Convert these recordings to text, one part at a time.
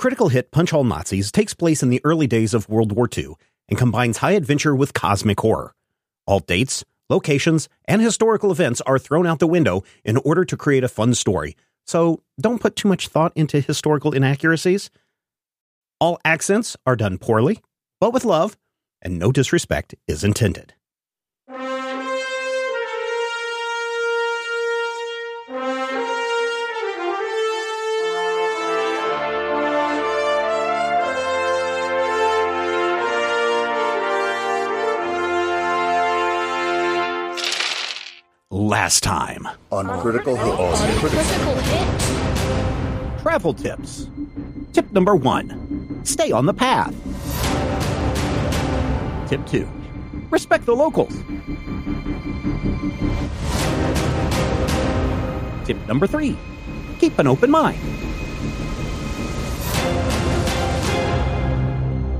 Critical hit Punch All Nazis takes place in the early days of World War II and combines high adventure with cosmic horror. All dates, locations, and historical events are thrown out the window in order to create a fun story, so don't put too much thought into historical inaccuracies. All accents are done poorly, but with love, and no disrespect is intended. Last time on Critical Hit. Critical hit. travel tips. Tip number one stay on the path. Tip two respect the locals. Tip number three keep an open mind.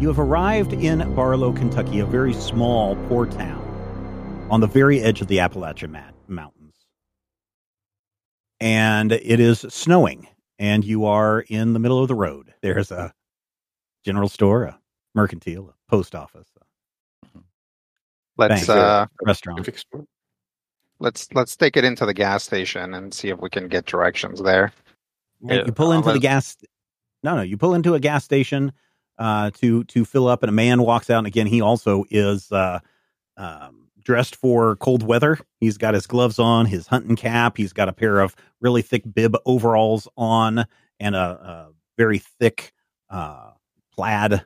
You have arrived in Barlow, Kentucky, a very small, poor town on the very edge of the Appalachian Mat- Mountains. And it is snowing, and you are in the middle of the road. There's a general store, a mercantile, a post office, a Let's Bank. uh, restaurant. let's let's take it into the gas station and see if we can get directions there. And you pull into the gas. No, no, you pull into a gas station uh, to to fill up, and a man walks out. And again, he also is uh, um, dressed for cold weather. He's got his gloves on, his hunting cap. He's got a pair of really thick bib overalls on, and a, a very thick uh, plaid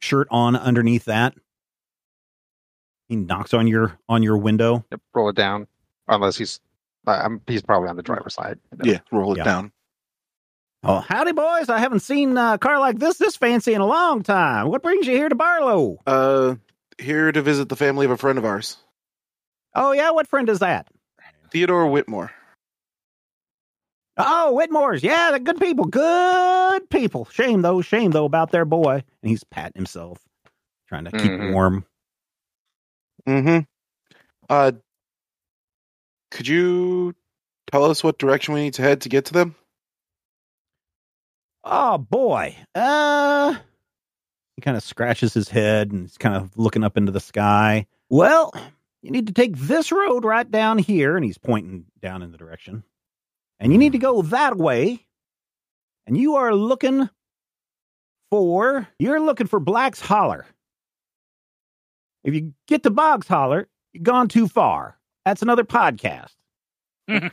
shirt on underneath that. He knocks on your on your window. Yep, roll it down. Unless he's, uh, I'm, he's probably on the driver's side. Yeah, roll it Yeah. down. Oh, howdy, boys! I haven't seen a car like this this fancy in a long time. What brings you here to Barlow? Uh, here to visit the family of a friend of ours, Oh yeah, what friend is that? Theodore Whitmore. Oh, Whitmore's. Yeah, they're good people. Good people. Shame though, shame though about their boy. And he's patting himself, trying to keep Mhm. warm. Mm-hmm. Uh, could you tell us what direction we need to head to get to them? Oh boy. Uh he kind of scratches his head and he's kind of looking up into the sky. Well, you need to take this road right down here, and he's pointing down in the direction. And you need to go that way. And you are looking for you're looking for Black's Holler. If you get to Boggs Holler, you've gone too far. That's another podcast.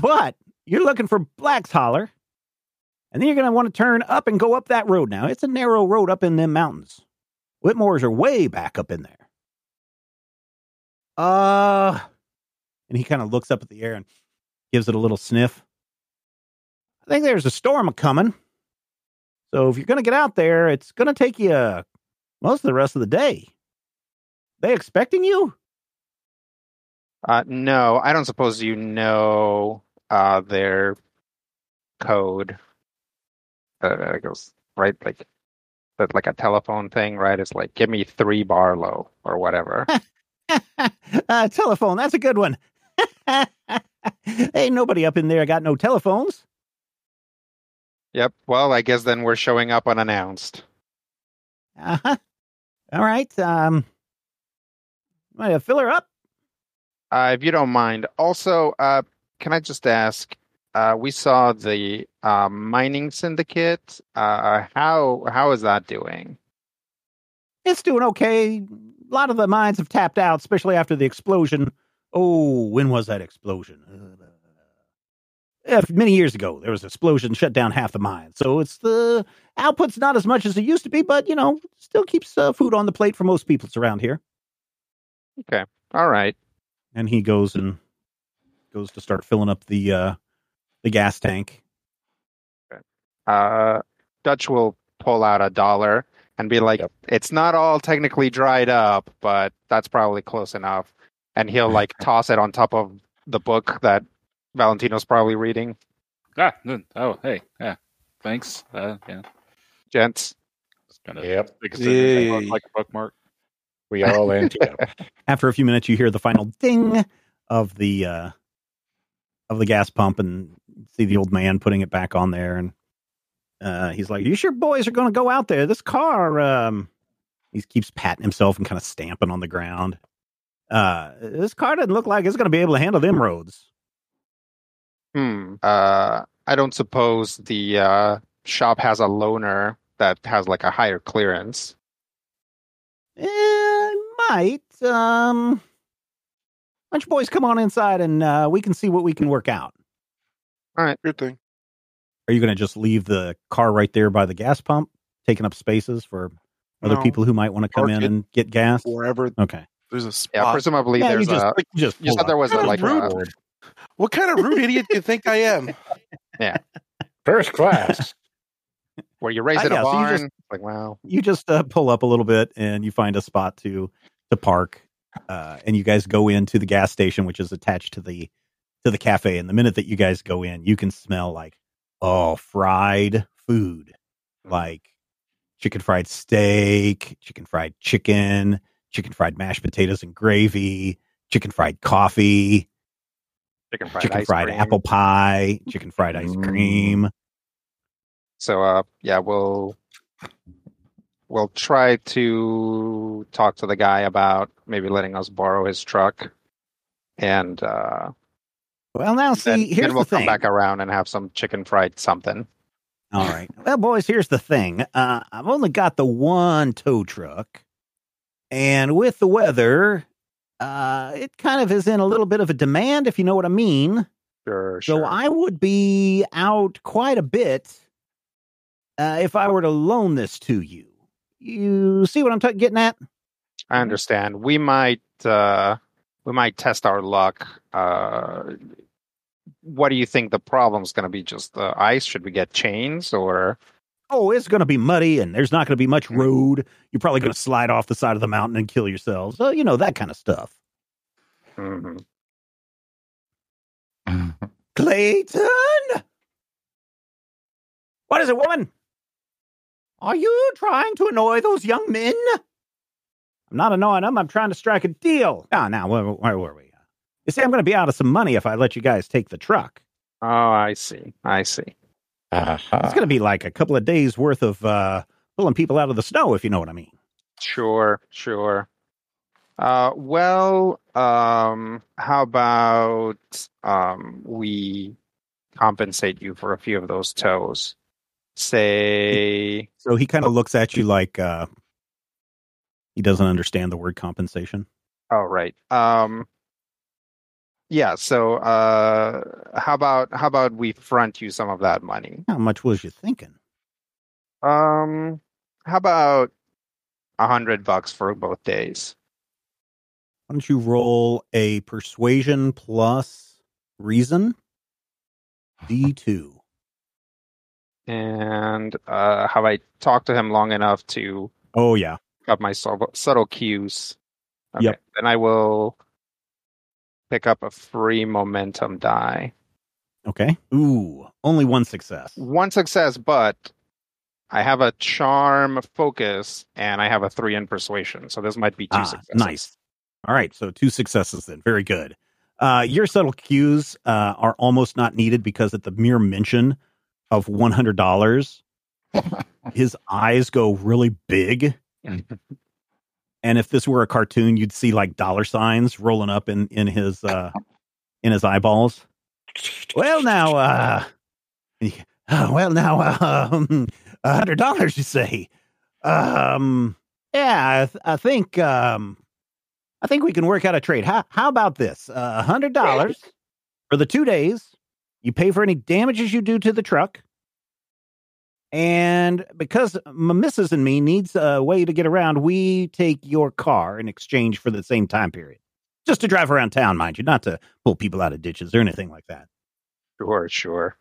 but you're looking for Black's Holler. And then you're going to want to turn up and go up that road now. It's a narrow road up in them mountains. Whitmore's are way back up in there. Uh, and he kind of looks up at the air and gives it a little sniff. I think there's a storm a coming. So if you're going to get out there, it's going to take you uh, most of the rest of the day. They expecting you? Uh, no, I don't suppose you know uh, their code. Uh, it goes right like that's like a telephone thing, right? It's like give me three Barlow or whatever. uh, telephone, that's a good one. Ain't nobody up in there got no telephones. yep. Well, I guess then we're showing up unannounced. Uh-huh. All right. Um, want to fill her up? Uh, if you don't mind. Also, uh, can I just ask? Uh, we saw the uh, mining syndicate. Uh, how how is that doing? It's doing okay. A lot of the mines have tapped out, especially after the explosion. Oh, when was that explosion? Uh, many years ago, there was an explosion, shut down half the mine. So it's the output's not as much as it used to be, but you know, still keeps uh, food on the plate for most people around here. Okay, all right. And he goes and goes to start filling up the uh, the gas tank. Uh, Dutch will pull out a dollar and be like, "It's not all technically dried up, but that's probably close enough." And he'll like toss it on top of the book that Valentino's probably reading. Ah, oh, hey, yeah, thanks. Uh, yeah, Gents, just kind of Yep. stick it in there, Yay. like a bookmark. We all empty up. After a few minutes, you hear the final ding of the uh, of the gas pump, and see the old man putting it back on there. And Uh, he's like, "You sure boys are going to go out there? This car." Um, he keeps patting himself and kind of stamping on the ground. Uh, this car doesn't look like it's going to be able to handle them roads. Hmm. Uh, I don't suppose the uh, shop has a loaner that has like a higher clearance. It might. Um, why don't you boys come on inside and uh, we can see what we can work out. Good thing. Are you going to just leave the car right there by the gas pump, taking up spaces for other No. people who might want to come Park in it and get gas? Wherever Okay. there's a Yeah, spot. presumably Yeah, you there's just, a. you just You pull said there was a like rude. a, what kind of rude idiot do you think I am? Yeah. First class. where you raise it yeah, a so you barn. just- like wow. you just uh, pull up a little bit and you find a spot to to park uh, and you guys go into the gas station which is attached to the to the cafe and the minute that you guys go in you can smell like oh fried food like chicken fried steak chicken fried chicken chicken fried mashed potatoes and gravy chicken fried coffee Chicken fried chicken fried cream. apple pie chicken fried ice Mm. cream So uh yeah, we'll we'll try to talk to the guy about maybe letting us borrow his truck. And uh well now then, see here's then we'll the thing come back around and have some chicken fried something. All right. Well, boys, here's the thing. Uh, I've only got the one tow truck, and with the weather, uh, it kind of is in a little bit of a demand, if you know what I mean. Sure, So sure. I would be out quite a bit uh, if I were to loan this to you. You see what I'm t- getting at? I understand. We might uh we might test our luck. Uh what do you think the problem's going to be? Just the ice? Should we get chains or Oh, it's going to be muddy, and there's not going to be much road. You're probably going to slide off the side of the mountain and kill yourselves. So, you know, that kind of stuff. Mhm. Clayton! What is it, woman? Are you trying to annoy those young men? I'm not annoying them. I'm trying to strike a deal. Ah, now, where, where were we? You see, I'm going to be out of some money if I let you guys take the truck. Oh, I see. I see. Aha. It's going to be like a couple of days worth of uh, pulling people out of the snow, if you know what I mean. Sure, sure. Uh, well, um, how about um, we compensate you for a few of those toes? Say, So he kind of looks at you like uh, he doesn't understand the word compensation. oh, right. Um, yeah. So, uh, how about how about we front you some of that money? How much was you thinking? Um, how about a hundred bucks for both days? Why don't you roll a persuasion plus reason? D2. And uh, have I talked to him long enough to Oh, yeah. up my subtle, subtle cues. Okay. Yep. Then I will pick up a free momentum die. Okay. Ooh, only one success. One success, but I have a charm focus and I have a three in persuasion. So this might be two Ah, successes. nice. All right. So two successes then. Very good. Uh, your subtle cues uh, are almost not needed because at the mere mention of $100, his eyes go really big. And if this were a cartoon, you'd see like dollar signs rolling up in in his uh in his eyeballs. Well, now, uh, well, now, um, a hundred dollars, you say? Um, yeah, I, th- I think, um, I think we can work out a trade. How how about this? A hundred dollars for the two days. You pay for any damages you do to the truck. And because my missus and me needs a way to get around, we take your car in exchange for the same time period. Just to drive around town, mind you, not to pull people out of ditches or anything like that. Sure, sure.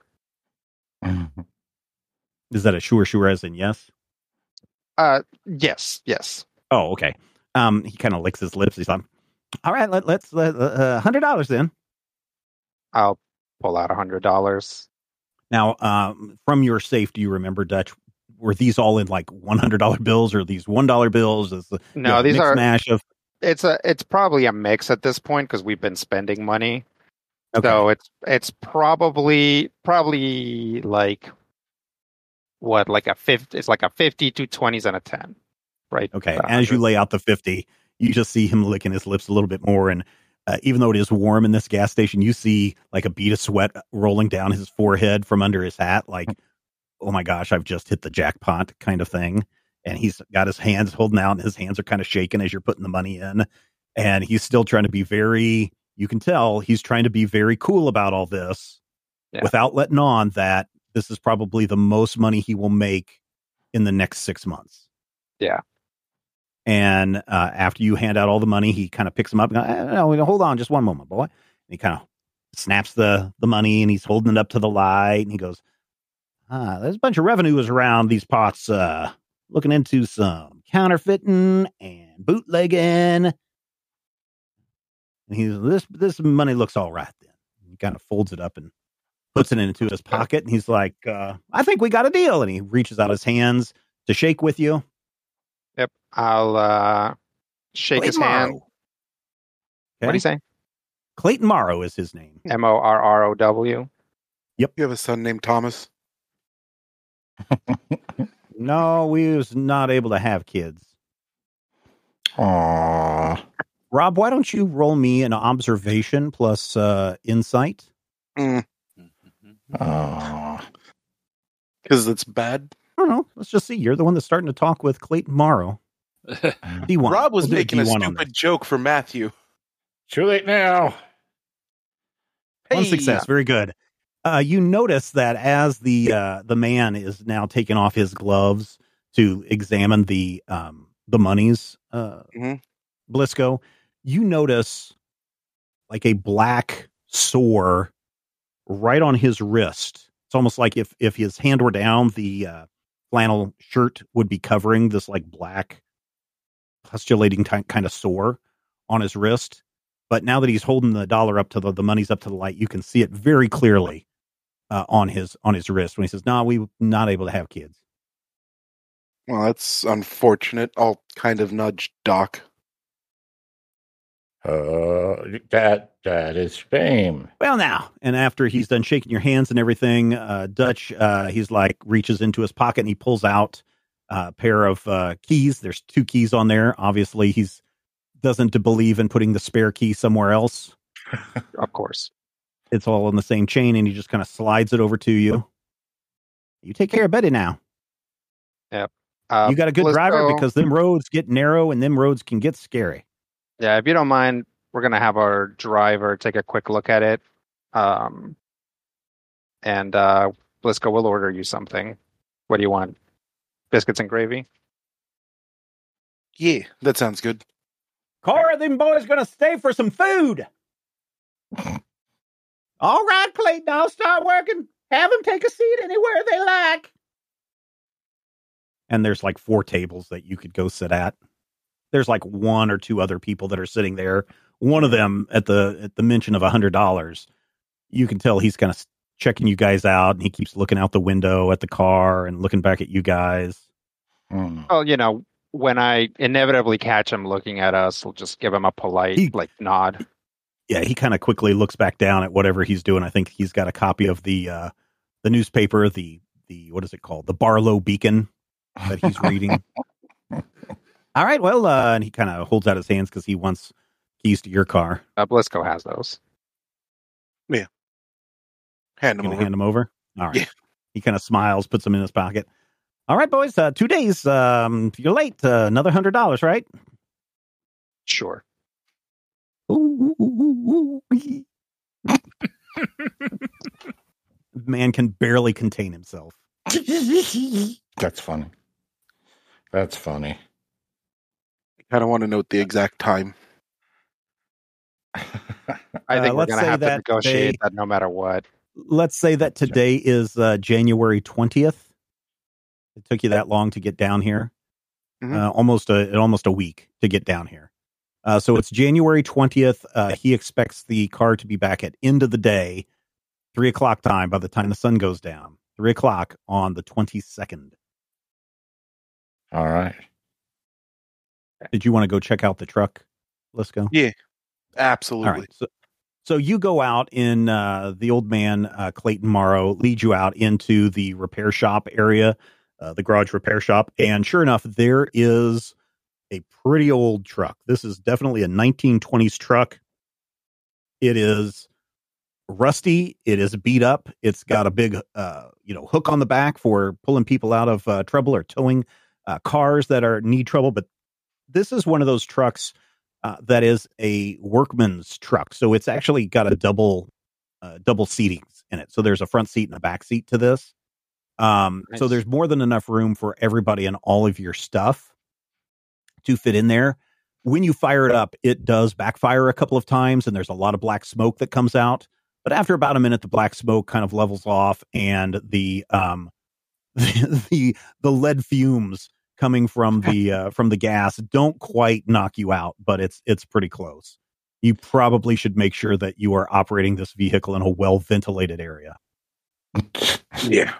Is that a sure, sure as in yes? Uh, yes, yes. Oh, okay. Um, he kind of licks his lips. He's like, "All right, let, let's let, uh, hundred dollars then." I'll pull out a hundred dollars. Now, um, from your safe, do you remember Dutch? Were these all in like one hundred dollar bills or these one dollar bills? Is the No, these mix are. mash of It's a. It's probably a mix at this point because we've been spending money. okay. So it's it's probably probably like what like a fifty. It's like a fifty, two twenties, and a ten, right? Okay. As you lay out the 50, you just see him licking his lips a little bit more. And uh, even though it is warm in this gas station, you see like a bead of sweat rolling down his forehead from under his hat. Like, oh my gosh, I've just hit the jackpot kind of thing. And he's got his hands holding out, and his hands are kind of shaking as you're putting the money in. And he's still trying to be very, you can tell he's trying to be very cool about all this Yeah. without letting on that this is probably the most money he will make in the next six months. Yeah. And uh, after you hand out all the money, he kind of picks them up. And goes, "Eh, no, hold on, just one moment, boy. And he kind of snaps the the money and he's holding it up to the light. And he goes, "Ah, there's a bunch of revenuers around these pots. Uh, looking into some counterfeiting and bootlegging." And he's this this money looks all right. Then he kind of folds it up and puts it into his pocket. And he's like, uh, "I think we got a deal." And he reaches out his hands to shake with you. Yep. I'll uh, shake his hand. Morrow. What do you say? Clayton Morrow is his name. M O R R O W. Yep. You have a son named Thomas. No, we was not able to have kids. Aw. Rob, why don't you roll me an observation plus uh, insight? Because it's bad. I don't know. Let's just see. You're the one that's starting to talk with Clayton Morrow. D1. Rob was We'll making a D1 stupid joke for Matthew. Too late now. One success. Very good. Uh, you notice that as the uh, the man is now taking off his gloves to examine the um, the monies, uh, Mhm. Blisco, you notice like a black sore right on his wrist. It's almost like if if his hand were down, the uh, flannel shirt would be covering this like black pustulating ty- kind of sore on his wrist. But now that he's holding the dollar up to the the money's up to the light, you can see it very clearly uh, on his on his wrist when he says, "No, we not able to have kids." Well, that's unfortunate. I'll kind of nudge Doc. Uh, that that is fame. Well, now, and after he's done shaking your hands and everything, uh, Dutch, uh, he's like reaches into his pocket and he pulls out a pair of uh, keys. There's two keys on there. Obviously, he's doesn't believe in putting the spare key somewhere else. Of course. It's all in the same chain, and he just kind of slides it over to you. You take care of Betty now. Uh, you got a good driver because them roads get narrow and them roads can get scary. Yeah, if you don't mind, we're gonna have our driver take a quick look at it. Um, and uh, Blisco will order you something. What do you want? Biscuits and gravy. Yeah, that sounds good. Cora, them boys gonna stay for some food. All right, Clayton, I'll start working. Have them take a seat anywhere they like. And there's like four tables that you could go sit at. There's like one or two other people that are sitting there. One of them at the at the mention of a hundred dollars, you can tell he's kind of checking you guys out, and he keeps looking out the window at the car and looking back at you guys. Hmm. Well, you know, when I inevitably catch him looking at us, we'll just give him a polite He- like nod. yeah, he kind of quickly looks back down at whatever he's doing. I think he's got a copy of the uh the newspaper, the the what is it called? The Barlow Beacon that he's reading. All right, well, uh and he kind of holds out his hands because he wants keys to your car. Uh, Blisco has those. Hand You him gonna over. hand him over? All right. Yeah. He kind of smiles, puts them in his pocket. All right, boys. Uh, two days. Um, if you're late, uh, another hundred dollars, right? Sure. Ooh, ooh, ooh, ooh. Man can barely contain himself. That's funny. That's funny. I kind of want to note the exact time. I Uh, think we're let's gonna say have to negotiate they- that no matter what. Let's say that today is uh, January 20th. It took you that long to get down here. Mhm. Uh, almost a almost a week to get down here. Uh, so it's January 20th. Uh, he expects the car to be back at end of the day, three o'clock time by the time the sun goes down. Three o'clock on the 22nd. All right. Did you want to go check out the truck? Let's go. Yeah, absolutely. right. So, So you go out in uh, the old man uh, Clayton Morrow leads you out into the repair shop area, uh, the garage repair shop, and sure enough, there is a pretty old truck. This is definitely a 1920s truck. It is rusty. It is beat up. It's got a big, uh, you know, hook on the back for pulling people out of uh, trouble or towing uh, cars that are need trouble. But this is one of those trucks uh, that is a workman's truck. So it's actually got a double uh, double seatings in it. So there's a front seat and a back seat to this. Um, So there's more than enough room for everybody and all of your stuff to fit in there. When you fire it up, it does backfire a couple of times, and there's a lot of black smoke that comes out. But after about a minute, the black smoke kind of levels off, and the um, the the lead fumes coming from the uh, from the gas don't quite knock you out, but it's it's pretty close. You probably should make sure that you are operating this vehicle in a well ventilated area. Yeah.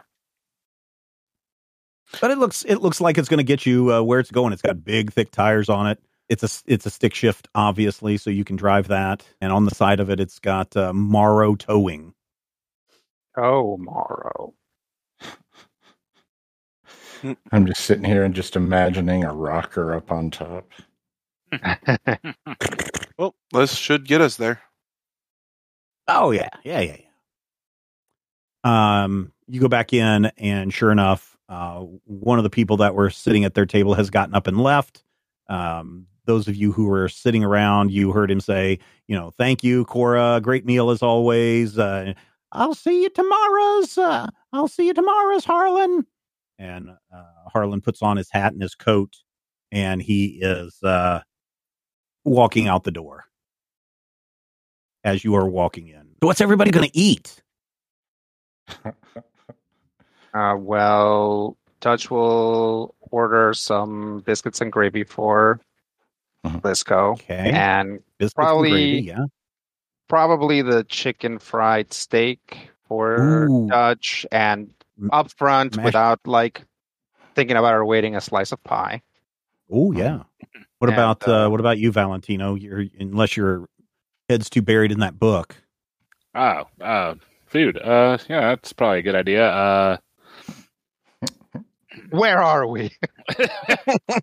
But it looks it looks like it's going to get you uh, where it's going. It's got big thick tires on it. It's a it's a stick shift, obviously, so you can drive that. And on the side of it, it's got uh, Morrow towing. Oh, Morrow. I'm just sitting here and just imagining a rocker up on top. Well, this should get us there. Oh yeah, yeah, yeah, yeah. Um, you go back in, and sure enough, uh, one of the people that were sitting at their table has gotten up and left. Um, those of you who were sitting around, you heard him say, "You know, thank you, Cora. Great meal as always. Uh, I'll see you tomorrow's. Uh, I'll see you tomorrow's, Harlan." And uh, Harlan puts on his hat and his coat, and he is uh, walking out the door as you are walking in. So what's everybody going to eat? Uh, well, Dutch will order some biscuits and gravy for Mhm. Blisco, Okay. and Biscuits probably- and gravy, yeah. probably the chicken fried steak for Ooh. Dutch, and M- up front mashed- without like thinking about or waiting a slice of pie. Oh yeah. What And, about uh, uh, what about you, Valentino? You're unless your head's too buried in that book. Oh, uh, food. Uh, yeah, that's probably a good idea. Uh, Where are we?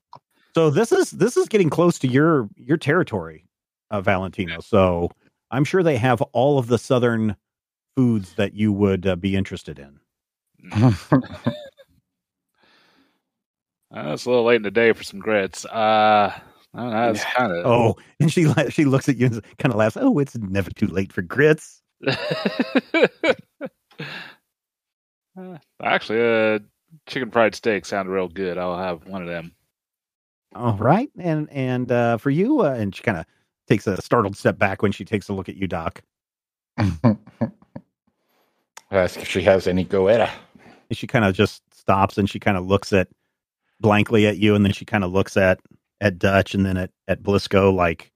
So this is this is getting close to your your territory, uh, Valentino. So I'm sure they have all of the southern foods that you would uh, be interested in. uh, it's a little late in the day for some grits. Uh, I don't know. It's kind of. Oh, and she la- she looks at you and kind of laughs. Oh, it's never too late for grits. Uh, Actually, uh, chicken fried steak sound real good. I'll have one of them. All right, and and uh, for you, uh, and she kind of takes a startled step back when she takes a look at you, Doc. Ask if she has any goetta. And she kind of just stops and she kind of looks at blankly at you, and then she kind of looks at at Dutch and then at at Blisco like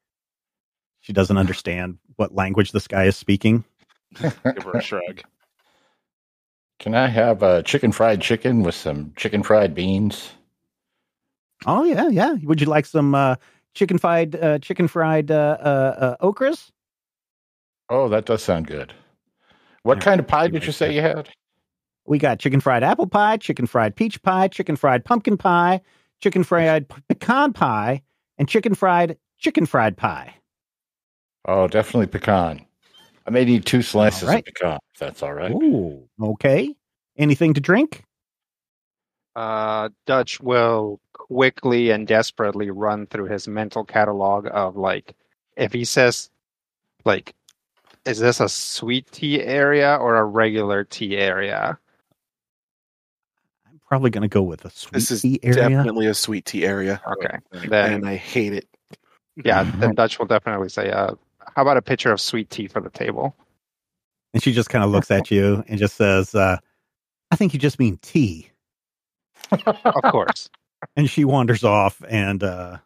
she doesn't understand what language this guy is speaking. Give her a shrug. Can I have a chicken fried chicken with some chicken fried beans? Oh yeah, yeah. Would you like some uh, chicken fried uh, chicken fried uh, uh, uh, okras? Oh, that does sound good. What kind of pie did you say that. you had? We got chicken fried apple pie, chicken fried peach pie, chicken fried pumpkin pie, chicken fried pecan pie, and chicken fried chicken fried pie. Oh, definitely pecan. I may need two slices All right. of pecan, if that's all right. Ooh, okay. Anything to drink? Uh, Dutch will quickly and desperately run through his mental catalog of like, if he says, like, is this a sweet tea area or a regular tea area? I'm probably going to go with a sweet This is tea area. definitely a sweet tea area, Okay, and I hate it. yeah, then Dutch will definitely say, uh, how about a pitcher of sweet tea for the table? And she just kind of looks at you and just says, uh, I think you just mean tea. Of course. And she wanders off, and uh,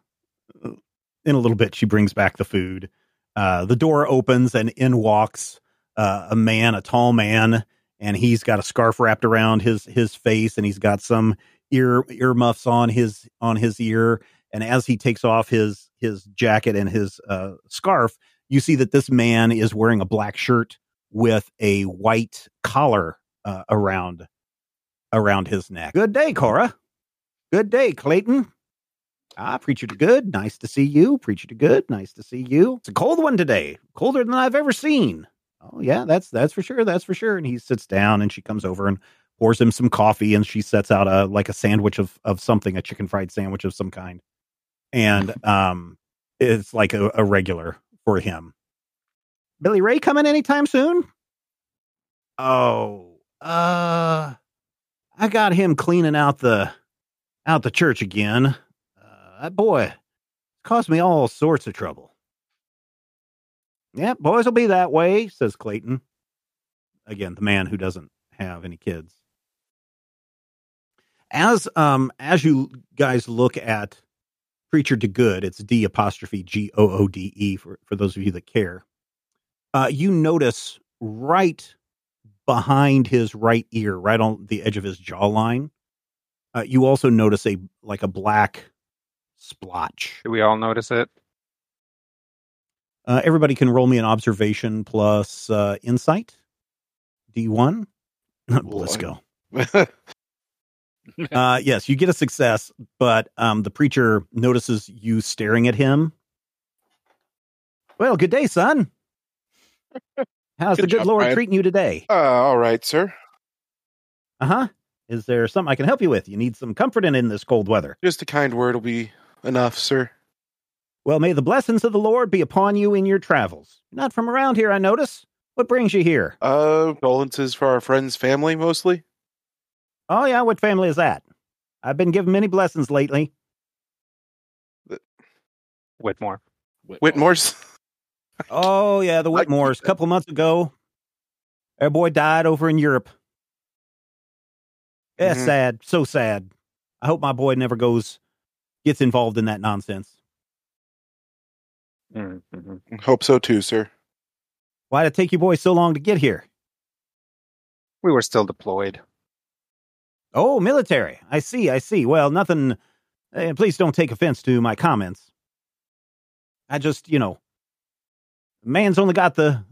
in a little bit, she brings back the food. Uh, the door opens, and in walks uh, a man, a tall man, and he's got a scarf wrapped around his his face, and he's got some ear earmuffs on his on his ear. And as he takes off his his jacket and his uh, scarf, you see that this man is wearing a black shirt with a white collar uh, around around his neck. Good day, Cora. Good day, Clayton. Ah, preacher to good. Nice to see you. Preacher to good. Nice to see you. It's a cold one today. Colder than I've ever seen. Oh yeah, that's that's for sure. That's for sure. And he sits down, and she comes over and pours him some coffee, and she sets out a like a sandwich of of something, a chicken fried sandwich of some kind, and um, it's like a, a regular for him. Billy Ray coming anytime soon? Oh, uh, I got him cleaning out the out the church again. Uh, that boy caused me all sorts of trouble. Yep, boys will be that way, says Clayton. Again, the man who doesn't have any kids. As um as you guys look at Preacher to Good, it's D apostrophe G O O D E for, for those of you that care. Uh, you notice right behind his right ear, right on the edge of his jawline, uh, you also notice a like a black splotch. Do we all notice it? Uh, everybody can roll me an observation plus uh, insight. D one. Blisco. Uh, yes, you get a success, but um, the preacher notices you staring at him. Well, good day, son. How's Good the good job, Lord Brian. treating you today? uh, all right, sir. Uh huh. Is there something I can help you with? You need some comforting in this cold weather. Just a kind word will be enough, sir. Well, may the blessings of the Lord be upon you in your travels. You're not from around here, I notice. What brings you here? Uh, condolences for our friend's family, mostly. Oh, yeah, what family is that? I've been given many blessings lately. Whitmore. Whitmore's. Oh, yeah, the Whitmores. A keep that. couple months ago, our boy died over in Europe. Yeah, Mhm. sad. So sad. I hope my boy never goes, gets involved in that nonsense. Mm-hmm. Hope so too, sir. Why'd it take you boys so long to get here? We were still deployed. Oh, military. I see, I see. Well, nothing. eh, please don't take offense to my comments. I just, you know, man's only got the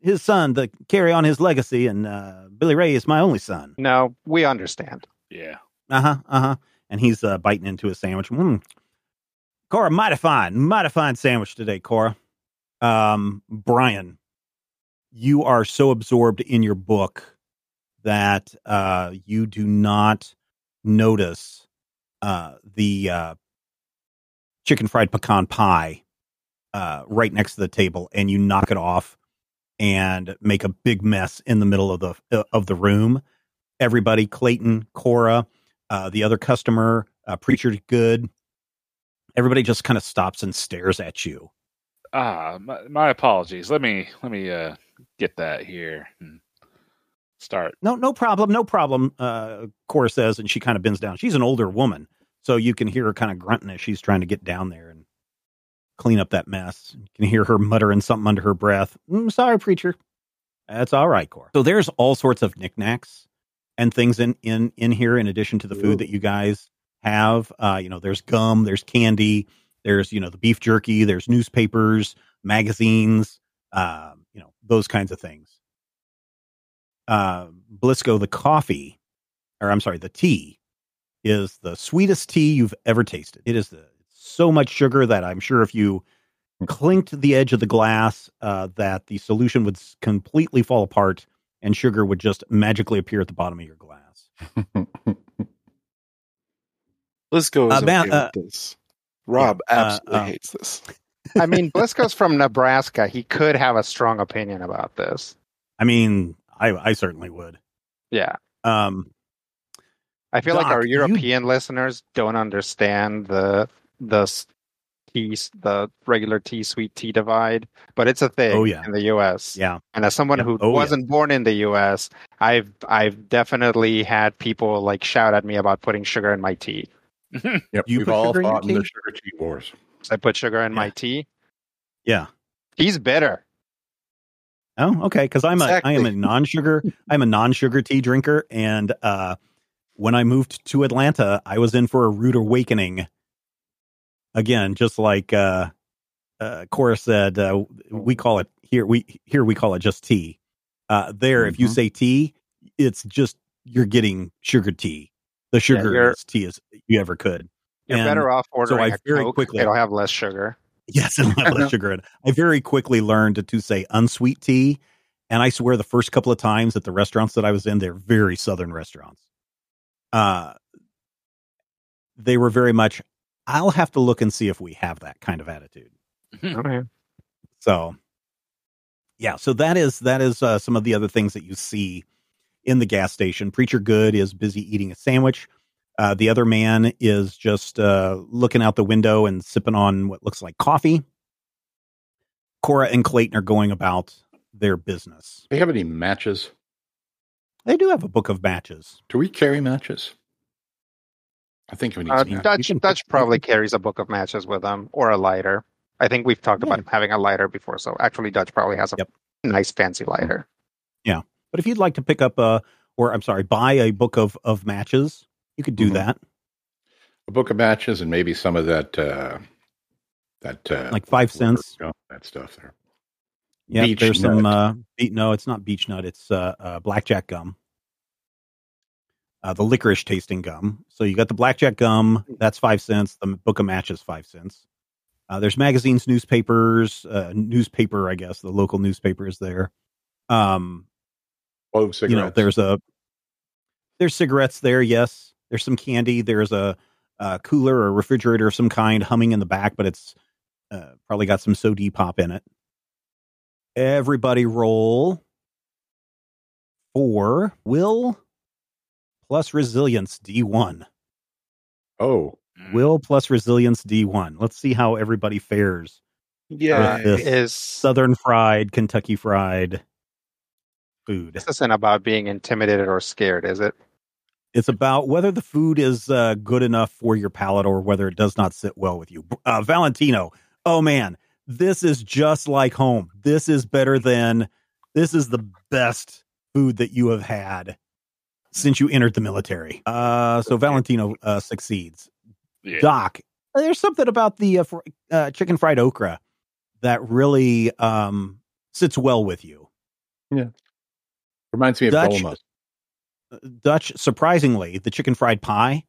his son to carry on his legacy, and uh, Billy Ray is my only son. No, we understand. Yeah. Uh huh, uh huh. And he's uh, biting into his sandwich. Mm. Cora, mighty fine, mighty fine sandwich today, Cora. Um, Brian, you are so absorbed in your book that uh, you do not notice uh, the uh, chicken fried pecan pie uh, right next to the table, and you knock it off and make a big mess in the middle of the uh, of the room. Everybody, Clayton, Cora, uh, the other customer, uh, preacher good. Everybody just kind of stops and stares at you. Ah, my, my apologies. Let me let me uh get that here and start. No, no problem, no problem. Uh, Cora says, and she kind of bends down. She's an older woman, so you can hear her kind of grunting as she's trying to get down there and clean up that mess. You can hear her muttering something under her breath. Mm, sorry, preacher. That's all right, Cora. So there's all sorts of knickknacks and things in in in here, in addition to the food that you guys have. Uh, you know, there's gum, there's candy, there's you know the beef jerky, there's newspapers, magazines, um, you know those kinds of things. Uh, Blisco, the coffee, or I'm sorry, the tea, is the sweetest tea you've ever tasted. It is the so much sugar that I'm sure if you clinked the edge of the glass, uh, that the solution would completely fall apart and sugar would just magically appear at the bottom of your glass. Let's go. Uh, is Ba- okay uh, with this. Rob yeah, uh, absolutely uh, hates this. I mean, Blisco's from Nebraska. He could have a strong opinion about this. I mean, I, I certainly would. Yeah. Um, I feel like Doc, our you- European listeners don't understand the the s- tea, the regular tea sweet tea divide, but it's a thing Oh, yeah. in the U.S. yeah, And as someone Yeah. who Oh, wasn't born in the U.S., I've I've definitely had people like shout at me about putting sugar in my tea. Yep, You we've all sugar in fought in the sugar tea wars. So I put sugar in my tea. yeah. he's bitter. Oh, okay. Because I'm a I am a non-sugar I'm a non-sugar tea drinker, and uh, when I moved to Atlanta, I was in for a rude awakening. Again, just like uh, uh, Cora said uh, we call it here. We here we call it just tea. Uh, there, if you Mhm. say tea, it's just you're getting sugar tea, the sugar you're- tea as you ever could. You're And better off I so a very Coke. quickly- It'll have less sugar. Yes, and have less sugar. in. I very quickly learned to, to say unsweet tea, and I swear the first couple of times at the restaurants that I was in, they're very southern restaurants. Uh, they were very much. I'll have to look and see if we have that kind of attitude. Okay. So, yeah, so that is that is uh, some of the other things that you see in the gas station. Preacher Good is busy eating a sandwich. Uh, the other man is just uh, looking out the window and sipping on what looks like coffee. Cora and Clayton are going about their business. Do you have any matches? They do have a book of matches. Do we carry matches? I think we need Uh, some matches. Dutch You Dutch probably carries a book of matches with him or a lighter. I think we've talked Yeah. about having a lighter before, so actually Dutch probably has a Yep. nice fancy lighter. But if you'd like to pick up a, or I'm sorry, buy a book of of matches, you could do Mhm. that. a book of matches and maybe some of that uh that uh Like five cents. you know, that stuff there. Yeah, Beech there's some. nut. Uh, be- no, it's not beech nut. It's uh, uh, blackjack gum. Uh, the licorice tasting gum. So you got the blackjack gum. That's five cents. The book of matches five cents. Uh, there's magazines, newspapers, uh, newspaper. I guess the local newspaper is there. Um, Oh, cigarettes. you know, there's a there's cigarettes there. Yes, there's some candy. There's a, a cooler or refrigerator of some kind humming in the back, but it's uh, probably got some sody pop in it. Everybody roll for will plus resilience D1. oh, Will plus resilience D1. Let's see how everybody fares. Yeah. This- Is Southern fried, Kentucky fried food. this isn't about being intimidated or scared, is it? It's about whether the food is uh, good enough for your palate or whether it does not sit well with you. Uh, Valentino, oh man, this is just like home. This is better than, this is the best food that you have had since you entered the military. Uh, so Valentino uh, succeeds. Yeah. Doc, there's something about the uh, fr- uh, chicken fried okra that really um, sits well with you. Reminds me of Dutch- Dolomos. Dutch, surprisingly, the chicken fried pie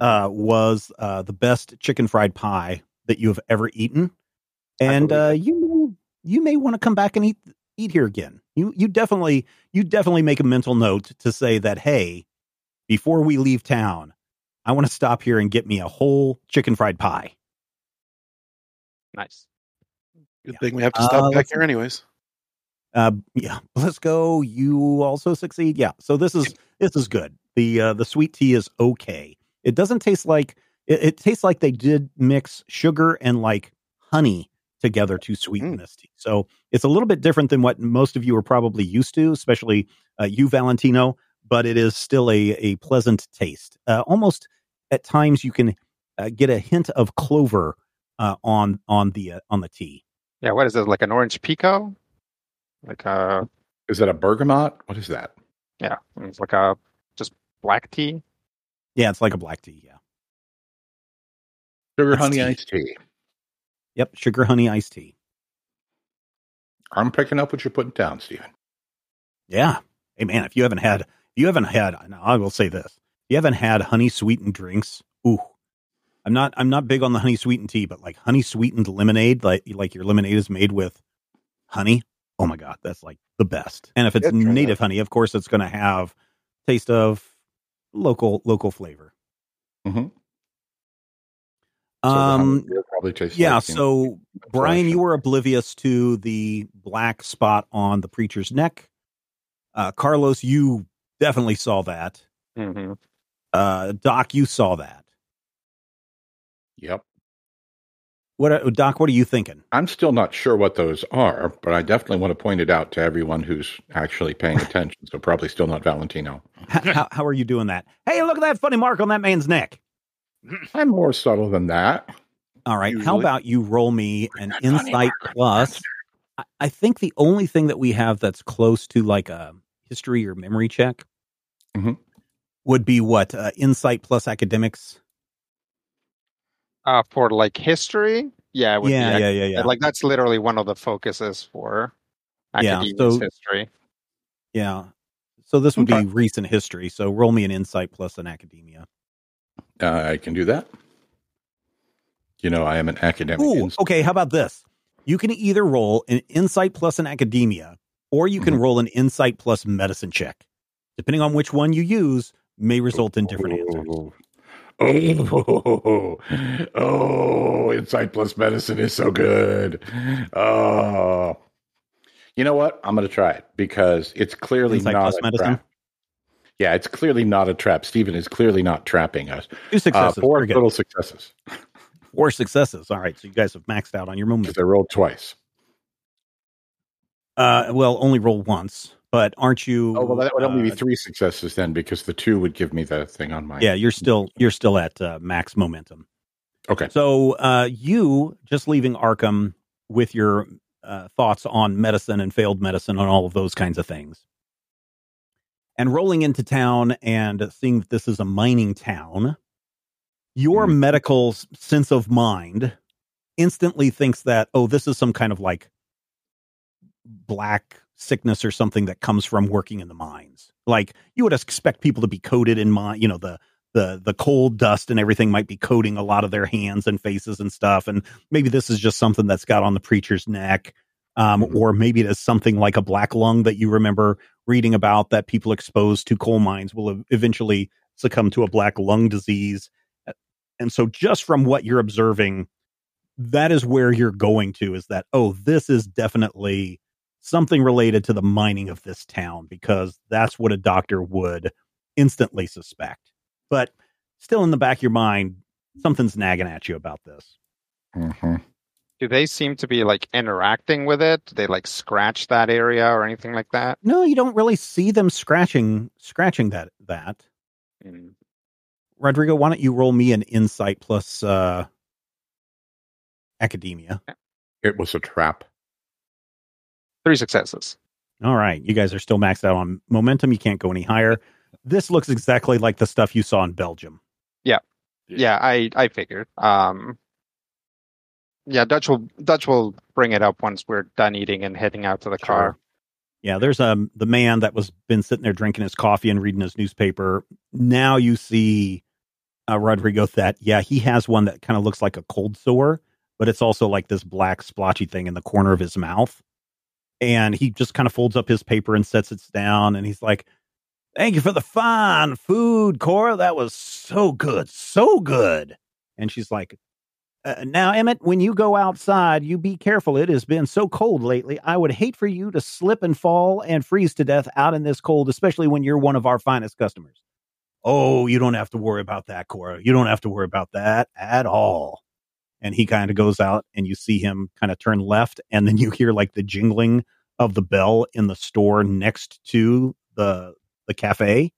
uh, was uh, the best chicken fried pie that you have ever eaten, and uh, you you may want to come back and eat eat here again. You you definitely you definitely make a mental note to say that hey, before we leave town, I want to stop here and get me a whole chicken fried pie. Nice. Good Yeah. thing we have to Uh, stop back here anyways. Uh, yeah, let's go. You also succeed. Yeah. So this is this is good. The uh, the sweet tea is okay. It doesn't taste like it, it tastes like they did mix sugar and like honey together to sweeten Mm. this tea. So it's a little bit different than what most of you are probably used to, especially uh, you, Valentino. But it is still a a pleasant taste. Uh, almost at times you can uh, get a hint of clover uh, on on the uh, on the tea. Yeah, what is it? Like an orange pekoe? Like a Is that a bergamot? What is that? yeah, it's like a just black tea. Yeah, it's like a black tea. Yeah. Sugar It's honey tea. iced tea. Yep, sugar honey iced tea. I'm picking up what you're putting down, Stephen. Yeah. Hey man, if you haven't had if you haven't had now I will say this. If you haven't had honey sweetened drinks, ooh. I'm not I'm not big on the honey sweetened tea, but like honey sweetened lemonade, like like your lemonade is made with honey. Oh my god, that's like the best. And if it's Yeah, native honey, of course it's going to have taste of local local flavor. Mm-hmm. Um So honey probably tastes yeah, like, you know, so Brian, you were oblivious to the black spot on the preacher's neck. Uh, Carlos, you definitely saw that. hmm Uh, Doc, you saw that. Yep. What, uh, Doc? What are you thinking? I'm still not sure what those are, but I definitely want to point it out to everyone who's actually paying attention. so probably still not Valentino. How, how are you doing that? Hey, look at that funny mark on that man's neck. I'm more subtle than that. All right, how about you roll me an insight plus? I, I think the only thing that we have that's close to like a history or memory check Mhm. would be what uh, insight plus academics. Uh, for like history, Yeah, it would yeah, be yeah, yeah, yeah, Like that's literally one of the focuses for Yeah, academia's so- history. yeah. So this would Okay. be recent history. So roll me an insight plus an academia. Uh, I can do that. You know, I am an academic. Ooh, ins- okay. How about this? You can either roll an insight plus an academia, or you can Mhm. roll an insight plus medicine check. Depending on which one you use, may result in different answers. Oh, oh, oh, Insight Plus Medicine is so good. Oh, you know what? I'm going to try it because it's clearly Insight not plus a medicine? trap. Yeah, it's clearly not a trap. Stephen is clearly not trapping us. Two Uh, four total successes Four successes. All right. So you guys have maxed out on your because moment. I rolled twice. Uh, well, only roll once, but aren't you? Oh well, that would only be uh, three successes then because the two would give me the thing on my. Yeah, you're still you're still at uh, max momentum. Okay. So uh, you just leaving Arkham with your uh, thoughts on medicine and failed medicine and all of those kinds of things, and rolling into town and seeing that this is a mining town, your Mhm. medical sense of mind instantly thinks that oh, this is some kind of like black sickness or something that comes from working in the mines. Like you would expect people to be coated in mine, you know, the the the cold dust and everything might be coating a lot of their hands and faces and stuff. And maybe this is just something that's got on the preacher's neck. Um, Mhm. or maybe it is something like a black lung that you remember reading about that people exposed to coal mines will eventually succumb to a black lung disease. And so just from what you're observing, that is where you're going to is that, oh, this is definitely something related to the mining of this town because that's what a doctor would instantly suspect. But still in the back of your mind, something's nagging at you about this. Mhm. Do they seem to be like interacting with it? Do they like scratch that area or anything like that? No, you don't really see them scratching scratching that that. Mm. Rodrigo, why don't you roll me an insight plus uh academia? It was a trap. Three successes. All right. You guys are still maxed out on momentum. You can't go any higher. This looks exactly like the stuff you saw in Belgium. Yeah, Yeah, I I figured. Um, yeah, Dutch will Dutch will bring it up once we're done eating and heading out to the car. Yeah, there's um the man that was been sitting there drinking his coffee and reading his newspaper. Now you see uh, Rodrigo that yeah he has one that kind of looks like a cold sore, but it's also like this black splotchy thing in the corner of his mouth. And he just kind of folds up his paper and sets it down, and he's like, "Thank you for the fine food, Cora. That was so good, so good." And she's like, uh, now, Emmett, when you go outside, you be careful. It has been so cold lately. I would hate for you to slip and fall and freeze to death out in this cold, especially when you're one of our finest customers. Oh, you don't have to worry about that, Cora. You don't have to worry about that at all. And he kind of goes out, and you see him kind of turn left, and then you hear like the jingling of the bell in the store next to the the cafe.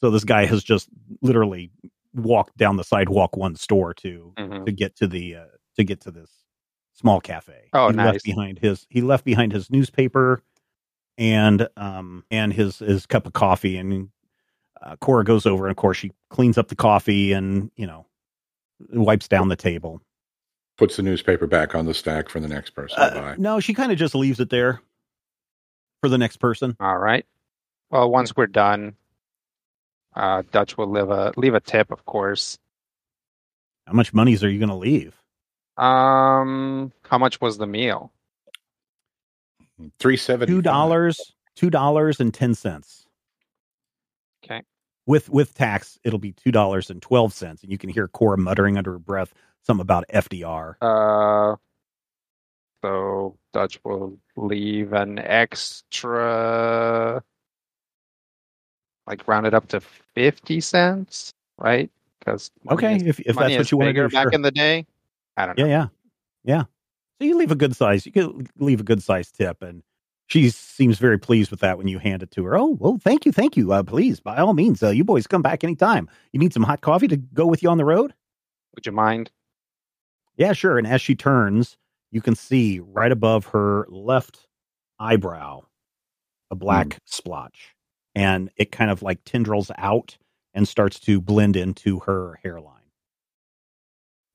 So this guy has just literally walked down the sidewalk one store to Mhm. to get to the uh, to get to this small cafe. Oh, he nice. left behind his he left behind his newspaper and um and his his cup of coffee and uh, Cora goes over and of course she cleans up the coffee and you know wipes down the table. Puts the newspaper back on the stack for the next person to Uh, buy. no, she kind of just leaves it there for the next person. All right. Well, once we're done, uh, Dutch will leave a leave a tip, of course. How much monies are you going to leave? Um, how much was the meal? Three seventy. Two dollars, two dollars and ten cents. With with tax, it'll be two dollars and twelve cents, and you can hear Cora muttering under her breath something about FDR. Uh, so Dutch will leave an extra, like round it up to fifty cents, right? Because Okay, if if that's what you want to do, back sure. in the day, I don't know. yeah, yeah, yeah. So you leave a good size. You could leave a good size tip, and she seems very pleased with that when you hand it to her. Oh, well, thank you, thank you. Uh, please, by all means, uh, you boys come back anytime. You need some hot coffee to go with you on the road? Would you mind? Yeah, sure. And as she turns, you can see right above her left eyebrow a black splotch, and it kind of like tendrils out and starts to blend into her hairline.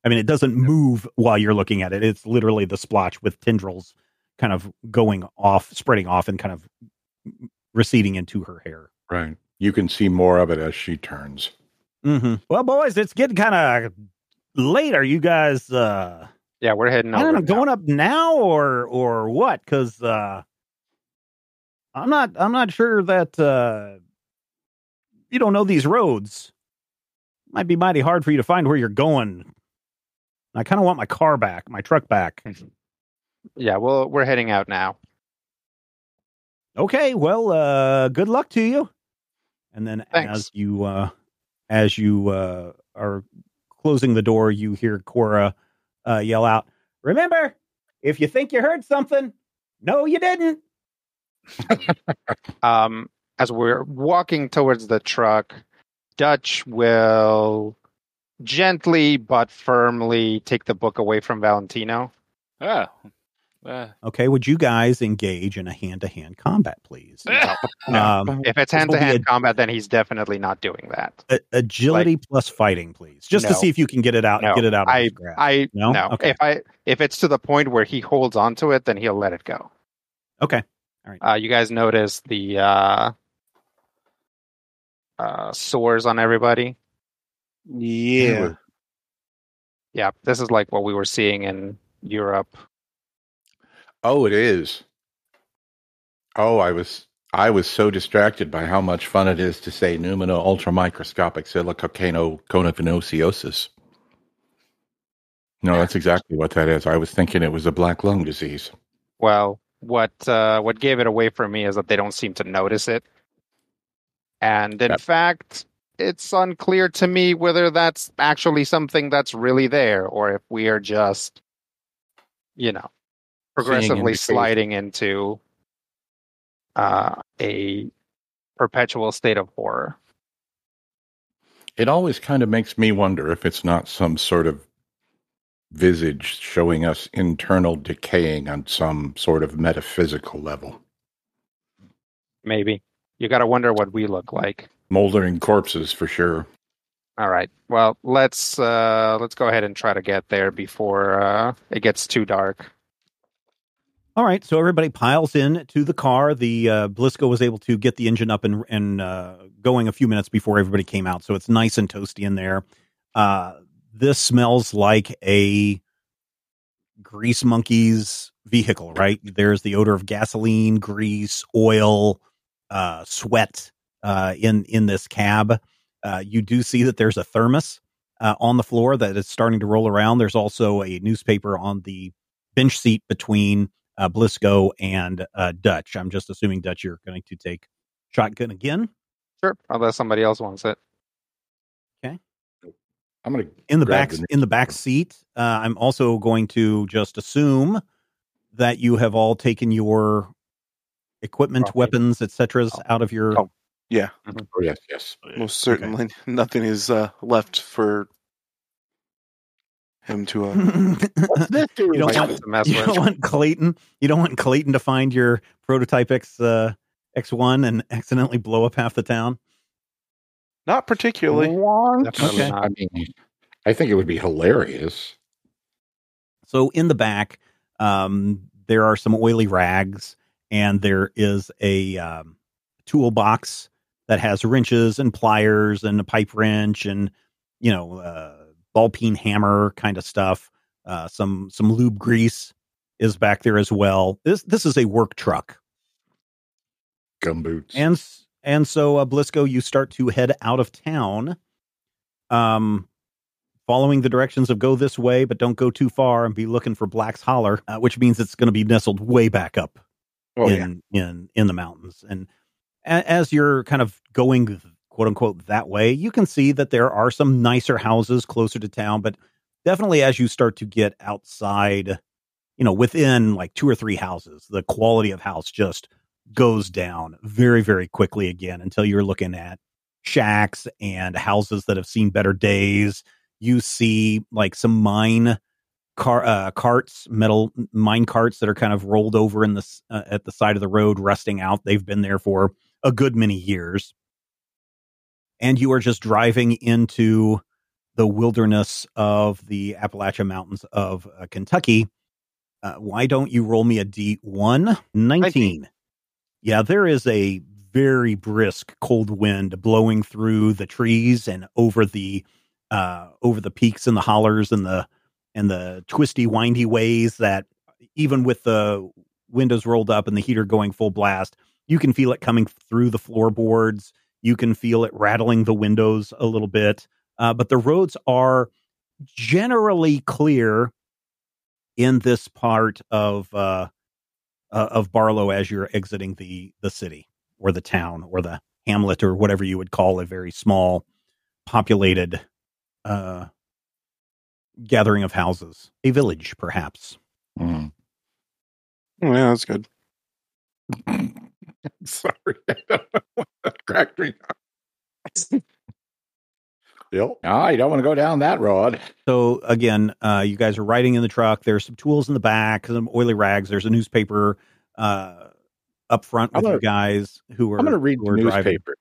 I mean, it doesn't move while you're looking at it. It's literally the splotch with tendrils kind of going off, spreading off, and kind of receding into her hair. Right. You can see more of it as she turns. Mm-hmm. Well, boys, it's getting kind of late. Are you guys uh, Yeah, we're heading I over. don't know, now. going up now or or what? Because uh, I'm not I'm not sure that uh, you don't know these roads. Might be mighty hard for you to find where you're going. I kind of want my car back, my truck back. Yeah, well, we're heading out now. Okay, well, uh, good luck to you. And then Thanks. as you uh, as you uh, are closing the door, you hear Cora uh, yell out, "Remember, if you think you heard something, no, you didn't." Um, as we're walking towards the truck, Dutch will gently but firmly take the book away from Valentino. Ah. Uh, Okay, would you guys engage in a hand-to-hand combat, please? Um, If it's hand to hand combat, then he's definitely not doing that. a- agility plus fighting, please, just to see if you can get it out. No, get it out. Of I, his grasp. I No? no. Okay. If I if it's to the point where he holds onto it, then he'll let it go. okay. All right. Uh, you guys notice the uh, uh, sores on everybody. Yeah. Yeah, this is like what we were seeing in Europe. Oh, it is. Oh, I was I was so distracted by how much fun it is to say numino ultramicroscopic silicocano. No, that's exactly what that is. I was thinking it was a black lung disease. Well, what uh, what gave it away for me is that they don't seem to notice it, and in Yep. fact, it's unclear to me whether that's actually something that's really there or if we are just, you know, progressively indications. sliding into uh, a perpetual state of horror. It always kind of makes me wonder if it's not some sort of visage showing us internal decaying on some sort of metaphysical level. Maybe you got to wonder what we look like. Moldering corpses for sure. All right. Well, let's uh, let's go ahead and try to get there before uh, it gets too dark. All right, so everybody piles in to the car. The uh, Blisco was able to get the engine up and and uh, going a few minutes before everybody came out, so it's nice and toasty in there. Uh, this smells like a grease monkey's vehicle, right? There's the odor of gasoline, grease, oil, uh, sweat uh, in in this cab. Uh, you do see that there's a thermos uh, on the floor that is starting to roll around. There's also a newspaper on the bench seat between uh, Blisco and uh, Dutch. I'm just assuming Dutch, you're going to take shotgun again Sure, unless somebody else wants it. Okay. I'm going to in the back the in the back seat. Uh, I'm also going to just assume that you have all taken your equipment, Right. weapons, etc. out of your. Oh. Yeah. Oh, yes, yes. Most certainly. Nothing is uh, left for him to. Uh, you don't want you don't want Clayton. You don't want Clayton to find your prototype X uh, X1 and accidentally blow up half the town. not particularly. Definitely Okay. not. I mean, I think it would be hilarious. So in the back, um, there are some oily rags, and there is a um, toolbox that has wrenches and pliers and a pipe wrench and you know uh, ball peen hammer kind of stuff. Uh, some some lube grease is back there as well. This this is a work truck, Gumboots. and and so uh, Blisco, you start to head out of town. Um, following the directions of go this way, but don't go too far and be looking for Black's Holler, uh, which means it's going to be nestled way back up oh, yeah. in in in the mountains. And a, as you're kind of going quote unquote that way, you can see that there are some nicer houses closer to town, but definitely as you start to get outside, you know, within like two or three houses, the quality of house just goes down very very quickly again until you're looking at shacks and houses that have seen better days. You see like some mine car uh, carts, metal mine carts that are kind of rolled over in the s- uh, at the side of the road, rusting out. They've been there for a good many years, and you are just driving into the wilderness of the Appalachian Mountains of uh, Kentucky. Uh, why don't you roll me a D1? 19. Yeah, there is a very brisk cold wind blowing through the trees and over the uh, over the peaks and the hollers and the and the twisty windy ways that even with the windows rolled up and the heater going full blast, you can feel it coming through the floorboards. You can feel it rattling the windows a little bit. Uh, but the roads are generally clear in this part of uh, uh, of Barlow as you're exiting the the city or the town or the hamlet or whatever you would call a very small populated uh, gathering of houses, a village perhaps. Mm. Oh, yeah, that's good. Sorry, I don't know what that cracked me. up. Yep. Ah, you don't want to go down that road. So again, uh, you guys are riding in the truck. There's some tools in the back, some oily rags. There's a newspaper uh, up front with gonna- you guys who are. I'm going to read who the are driving. newspaper.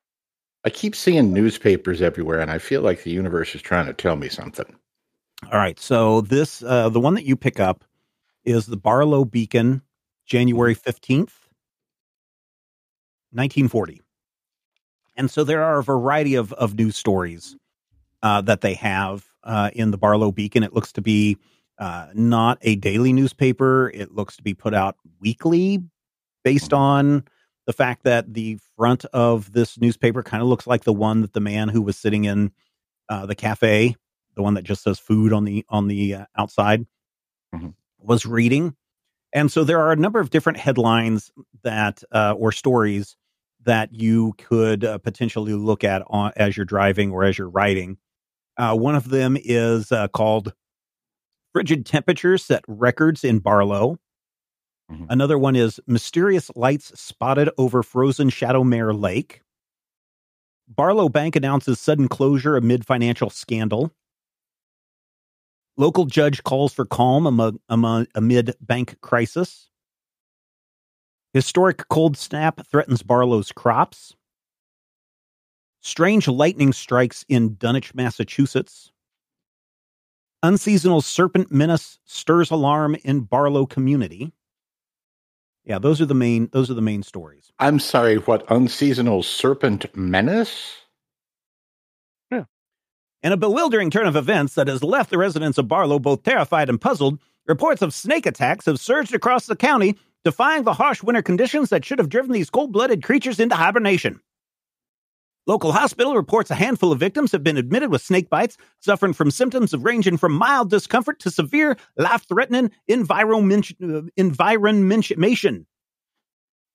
I keep seeing newspapers everywhere, and I feel like the universe is trying to tell me something. All right. So this, uh, the one that you pick up, is the Barlow Beacon, January fifteenth, nineteen forty. And so there are a variety of of news stories uh, that they have uh, in the Barlow Beacon. It looks to be uh, not a daily newspaper. It looks to be put out weekly, based on the fact that the front of this newspaper kind of looks like the one that the man who was sitting in uh, the cafe, the one that just says food on the on the uh, outside, Mhm. was reading. And so there are a number of different headlines that uh, or stories that you could uh, potentially look at on, as you're driving or as you're riding. Uh, one of them is uh, called "Frigid Temperatures Set Records in Barlow." Mhm. Another one is "Mysterious Lights Spotted Over Frozen Shadowmere Lake." Barlow Bank announces sudden closure amid financial scandal. Local judge calls for calm among, among, amid bank crisis. Historic cold snap threatens Barlow's crops. Strange lightning strikes in Dunwich, Massachusetts. Unseasonal serpent menace stirs alarm in Barlow community. Yeah, those are the main those are the main stories. I'm sorry, what unseasonal serpent menace? Yeah. In a bewildering turn of events that has left the residents of Barlow both terrified and puzzled, reports of snake attacks have surged across the county, defying the harsh winter conditions that should have driven these cold blooded creatures into hibernation. Local hospital reports a handful of victims have been admitted with snake bites, suffering from symptoms of ranging from mild discomfort to severe, life threatening environment, uh, environmentation.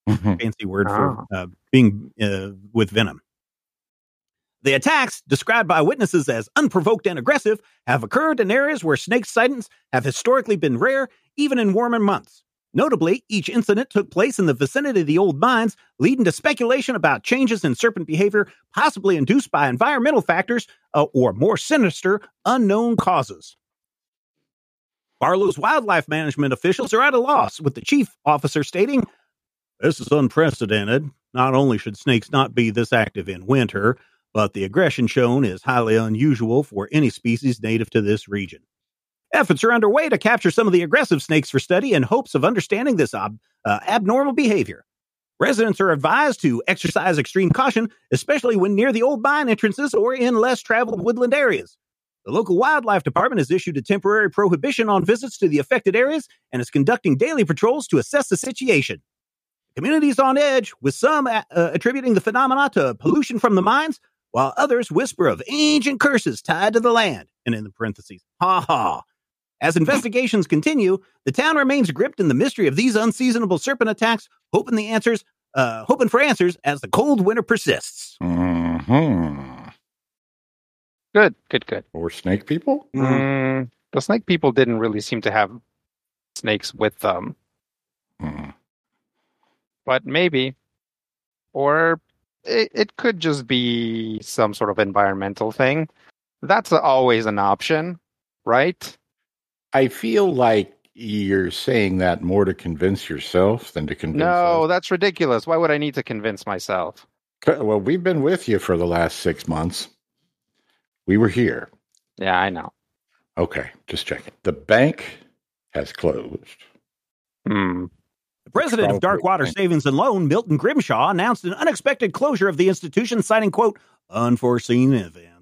Fancy word for uh, being uh, with venom. The attacks, described by witnesses as unprovoked and aggressive, have occurred in areas where snake sightings have historically been rare, even in warmer months. Notably, each incident took place in the vicinity of the old mines, leading to speculation about changes in serpent behavior, possibly induced by environmental factors uh, or more sinister, unknown causes. Barlow's wildlife management officials are at a loss, with the chief officer stating, This is unprecedented. Not only should snakes not be this active in winter, but the aggression shown is highly unusual for any species native to this region. Efforts are underway to capture some of the aggressive snakes for study in hopes of understanding this ob- uh, abnormal behavior. Residents are advised to exercise extreme caution, especially when near the old mine entrances or in less traveled woodland areas. The local wildlife department has issued a temporary prohibition on visits to the affected areas and is conducting daily patrols to assess the situation. Is on edge, with some uh, attributing the phenomena to pollution from the mines, while others whisper of ancient curses tied to the land. And in the parentheses, ha ha. As investigations continue, the town remains gripped in the mystery of these unseasonable serpent attacks, hoping the answers, uh, hoping for answers as the cold winter persists. hmm Good, good, good. Or snake people? Mm, the snake people didn't really seem to have snakes with them, Hmm. but maybe. Or it, it could just be some sort of environmental thing. That's always an option, right? I feel like you're saying that more to convince yourself than to convince No, us. that's ridiculous. Why would I need to convince myself? Well, we've been with you for the last six months. We were here. Yeah, I know. Okay, just checking. The bank has closed. Hmm. The president of Darkwater. Savings and Loan, Milton Grimshaw, announced an unexpected closure of the institution, citing, quote, unforeseen events.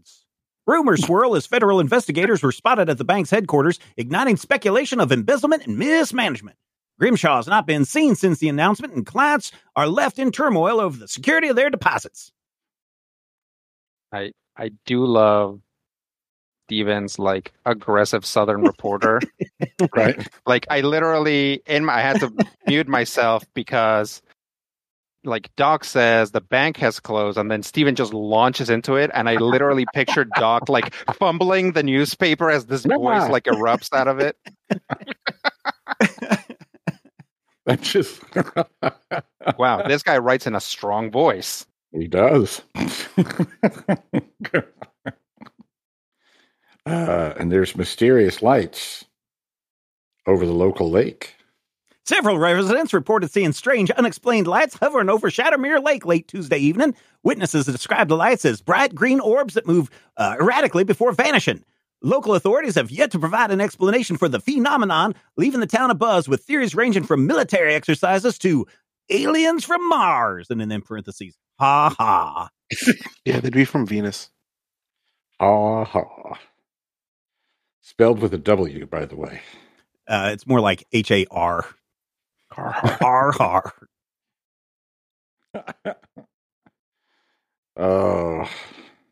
Rumors swirl as federal investigators were spotted at the bank's headquarters, igniting speculation of embezzlement and mismanagement. Grimshaw has not been seen since the announcement, and clients are left in turmoil over the security of their deposits. I I do love Stephen's like aggressive Southern reporter. Right? like I literally in my I had to mute myself because like Doc says the bank has closed and then Stephen just launches into it and I literally pictured Doc like fumbling the newspaper as this voice like erupts out of it. That's just Wow, this guy writes in a strong voice. he does. uh, and there's mysterious lights over the local lake. Several residents reported seeing strange, unexplained lights hovering over Shadowmere Lake late Tuesday evening. Witnesses described the lights as bright green orbs that move uh, erratically before vanishing. Local authorities have yet to provide an explanation for the phenomenon, leaving the town abuzz with theories ranging from military exercises to aliens from Mars, and then in parentheses, ha ha. Yeah, they'd be from Venus. Ha ha. Spelled with a W, by the way. Uh, it's more like H A R. R R. Oh,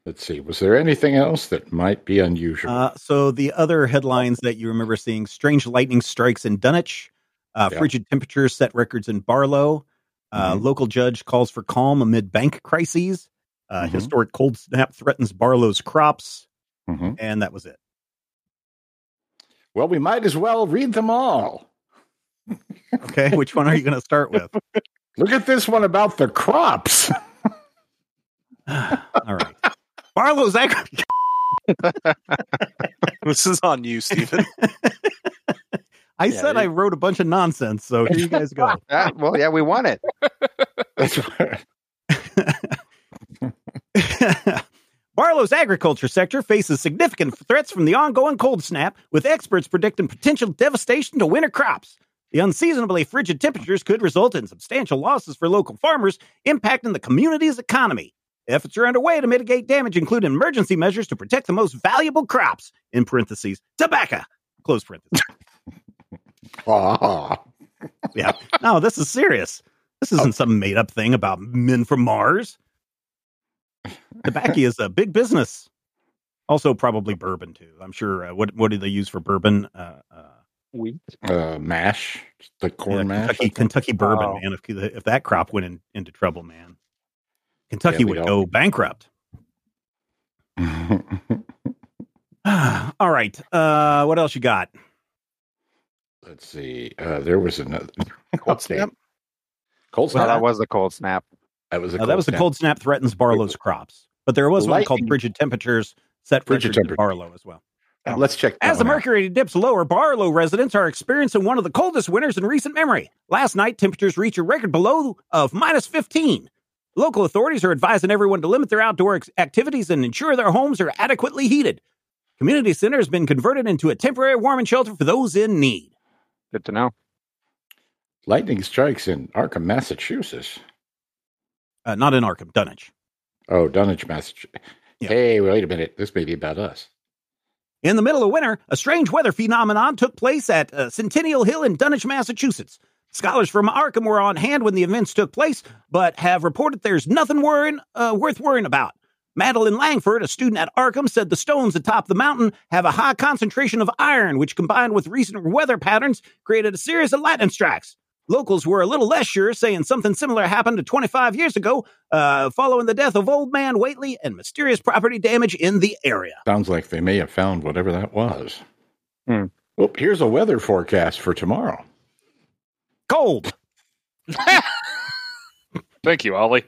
let's see. Was there anything else that might be unusual? Uh, so the other headlines that you remember seeing: strange lightning strikes in Dunwich, uh, Yeah. frigid temperatures set records in Barlow. Uh, Mhm. Local judge calls for calm amid bank crises. Uh, Mhm. Historic cold snap threatens Barlow's crops, Mhm. and that was it. Well, we might as well read them all. Okay, which one are you going to start with? Look at this one about the crops. All right, Barlow's agri- This is on you, Stephen. I Yeah, said you- I wrote a bunch of nonsense, so here you guys go. Ah, well, yeah, we want it. Barlow's agriculture sector faces significant threats from the ongoing cold snap, with experts predicting potential devastation to winter crops. The unseasonably frigid temperatures could result in substantial losses for local farmers, impacting the community's economy. Efforts are underway to mitigate damage, including emergency measures to protect the most valuable crops, in parentheses, tobacco, close parentheses. Ha. Yeah. No, this is serious. This isn't some made up thing about men from Mars. Tobacco is a big business. Also, probably bourbon too. I'm sure. Uh, what what do they use for bourbon? Uh, uh, Wheat. Uh, mash, the corn yeah, mash. Kentucky, Kentucky bourbon, Oh. man. If if that crop went in, into trouble, man, Kentucky Yeah, would don't- go bankrupt. All right. Uh, what else you got? Let's see. Uh, there was another Cold snap? Cold No, snap. that was the cold snap. that was a Uh, that was the cold snap threatens Barlow's crops, but there was one called Lightning- frigid temperatures set Frigid frigid in temperatures. Barlow as well. Uh, Let's check. that As the one out. mercury dips lower, Barlow residents are experiencing one of the coldest winters in recent memory. Last night, temperatures reached a record below of minus 15. Local authorities are advising everyone to limit their outdoor ex- activities and ensure their homes are adequately heated. Community center has been converted into a temporary warming shelter for those in need. Good to know. Lightning strikes in Arkham, Massachusetts. Uh, not in Arkham, Dunwich. Oh, Dunwich, Massachusetts. Yeah. Hey, wait a minute. This may be about us. In the middle of winter, a strange weather phenomenon took place at uh, Centennial Hill in Dunwich, Massachusetts. Scholars from Arkham were on hand when the events took place, but have reported there's nothing worrying, uh, worth worrying about. Madeline Langford, a student at Arkham, said the stones atop the mountain have a high concentration of iron, which combined with recent weather patterns created a series of lightning strikes. Locals were a little less sure, saying something similar happened to 25 years ago, uh, following the death of Old Man Whateley and mysterious property damage in the area. Sounds like they may have found whatever that was. Hmm. Oh, here's a weather forecast for tomorrow. Cold. Thank you, Ollie.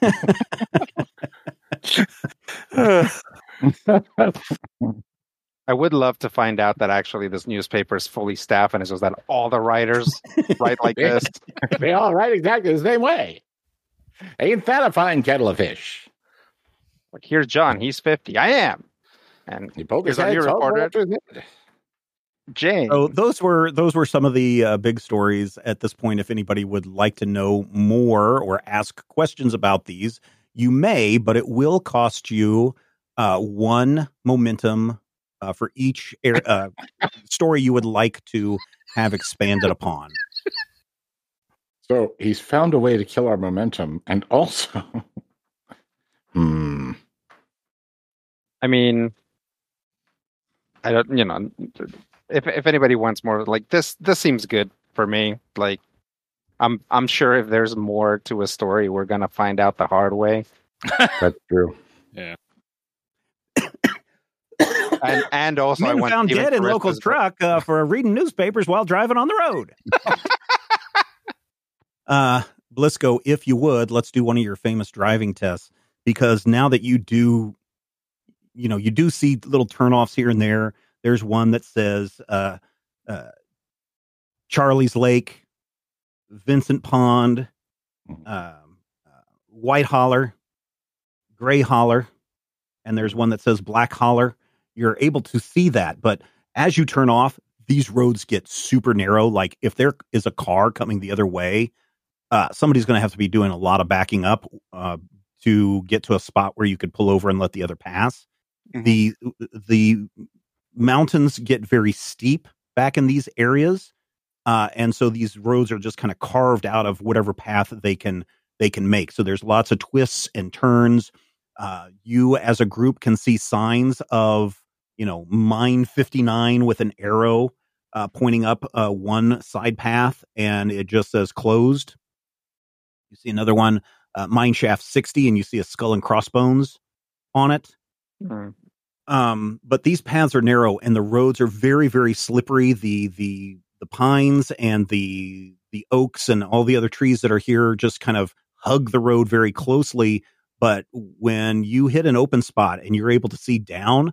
I would love to find out that actually this newspaper is fully staffed and it's just that all the writers write like this. they all write exactly the same way. Ain't that a fine kettle of fish? Like, here's John. He's 50. I am. And You poke his Here's our head, new so I'll go reporter. after his. Jane, So those were those were some of the uh, big stories at this point. If anybody would like to know more or ask questions about these, you may, but it will cost you uh, one momentum uh, for each air, uh, story you would like to have expanded upon. So he's found a way to kill our momentum, and also, hmm, I mean, I don't, you know, if if anybody wants more, like this, this seems good for me. Like, I'm I'm sure if there's more to a story, we're gonna find out the hard way. that's true. And and also, I Men found Stephen dead in Charisma's local book. truck uh, for reading newspapers while driving on the road. uh, Blisco, if you would, let's do one of your famous driving tests because now that you do, you know, you do see little turnoffs here and there. There's one that says uh, uh, Charlie's Lake, Vincent Pond, um, uh, White Holler, Gray Holler, and there's one that says Black Holler you're able to see that. But as you turn off, these roads get super narrow. Like if there is a car coming the other way, uh, somebody's going to have to be doing a lot of backing up uh, to get to a spot where you could pull over and let the other pass. Mhm. The the mountains get very steep back in these areas, uh, and so these roads are just kind of carved out of whatever path they can they can make. So there's lots of twists and turns. Uh, you as a group can see signs of you know mine 59 with an arrow uh, pointing up uh, one side path and it just says closed. You see another one uh, mine shaft 60 and you see a skull and crossbones on it. Hmm. um, but these paths are narrow and the roads are very very slippery. The the the pines and the the oaks and all the other trees that are here just kind of hug the road very closely but when you hit an open spot and you're able to see down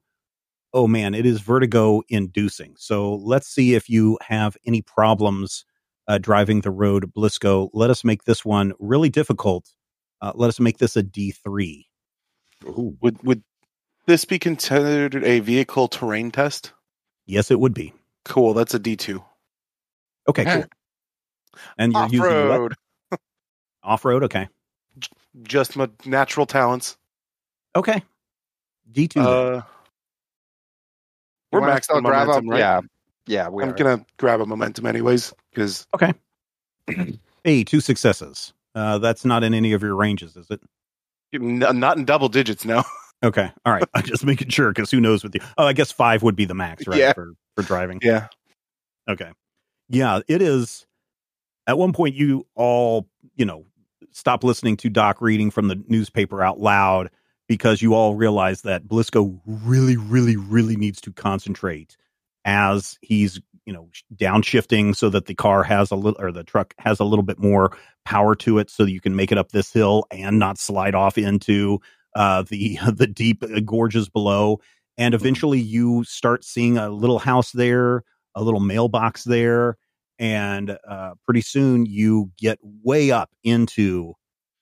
oh man it is vertigo inducing. So let's see if you have any problems uh, driving the road blisco. Let us make this one really difficult. Uh, let us make this a d3 Ooh, Would would this be considered a vehicle terrain test? yes it would be. Cool, that's a D two. okay cool. And you're Off using what? road, off-road okay just my natural talents. okay d2. Uh, we're You wanna maxed still on grab momentum, right? Yeah, yeah. We I'm are. gonna grab a momentum anyways because okay. hey two successes uh, that's not in any of your ranges is it not in double digits no. okay all right i'm just making sure because who knows what the oh i guess five would be the max right Yeah. for for driving yeah, Okay. Yeah, it is. At one point, you all, you know, stop listening to Doc reading from the newspaper out loud because you all realize that Blisco really, really, really needs to concentrate as he's, you know, downshifting so that the car has a little, or the truck has a little bit more power to it so that you can make it up this hill and not slide off into uh, the the deep gorges below. And eventually, you start seeing a little house there a little mailbox there and uh, pretty soon you get way up into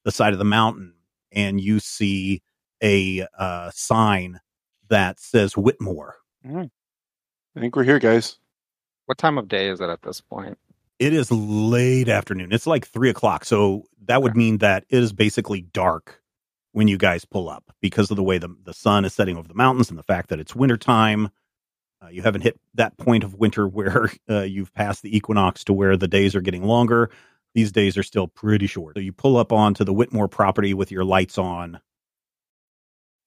the side of the mountain and you see a uh, sign that says whitmore. I think we're here, guys. What time of day is it at this point? it is late afternoon. It's like three o'clock so that would mean that it is basically dark when you guys pull up because of the way the, the sun is setting over the mountains and the fact that it's wintertime uh, you haven't hit that point of winter where uh, you've passed the equinox to where the days are getting longer. These days are still pretty short. So you pull up onto the whitmore property with your lights on.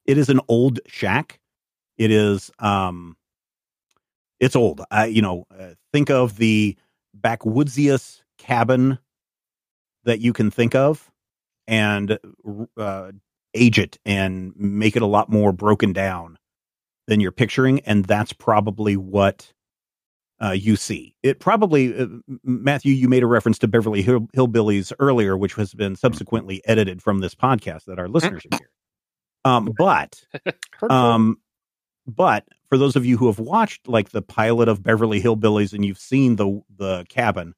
It is an old shack. It is um it's old. I, you know uh, think of the backwoodsiest cabin that you can think of and uh, age it and make it a lot more broken down than you're picturing and that's probably what uh, you see. It probably uh, matthew you made a reference to beverly Hill- hillbillies earlier which has been subsequently edited from this podcast that our listeners should hear. Um, but um, but for those of you who have watched like the pilot of Beverly Hillbillies and you've seen the the cabin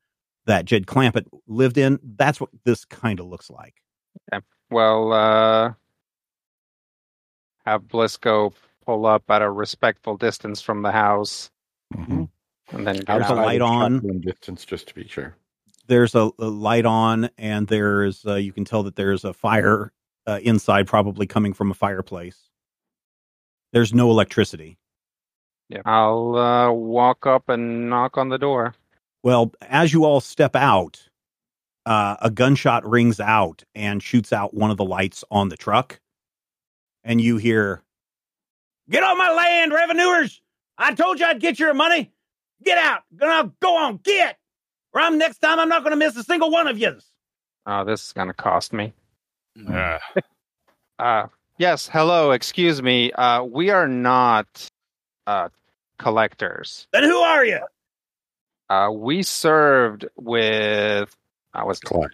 that Jed Clampett lived in, that's what this kind of looks like. Well, uh, have Blisco pull up at a respectful distance from the house, Mhm. and then There's a light on. Distance, just to be sure. There's a, a light on, and there's uh, you can tell that there's a fire uh, inside, probably coming from a fireplace. There's no electricity. Yeah, I'll uh, walk up and knock on the door. Well, as you all step out, uh, a gunshot rings out and shoots out one of the lights on the truck, and you hear, "Get on my land, revenuers! I told you I'd get your money. Get out! Gonna go on, get! Or I'm next time I'm not gonna miss a single one of yous." Oh, this is gonna cost me. Uh, Uh, yes, hello, excuse me. Uh, we are not uh, collectors. Then who are you? Uh, we served with. I was Clyde.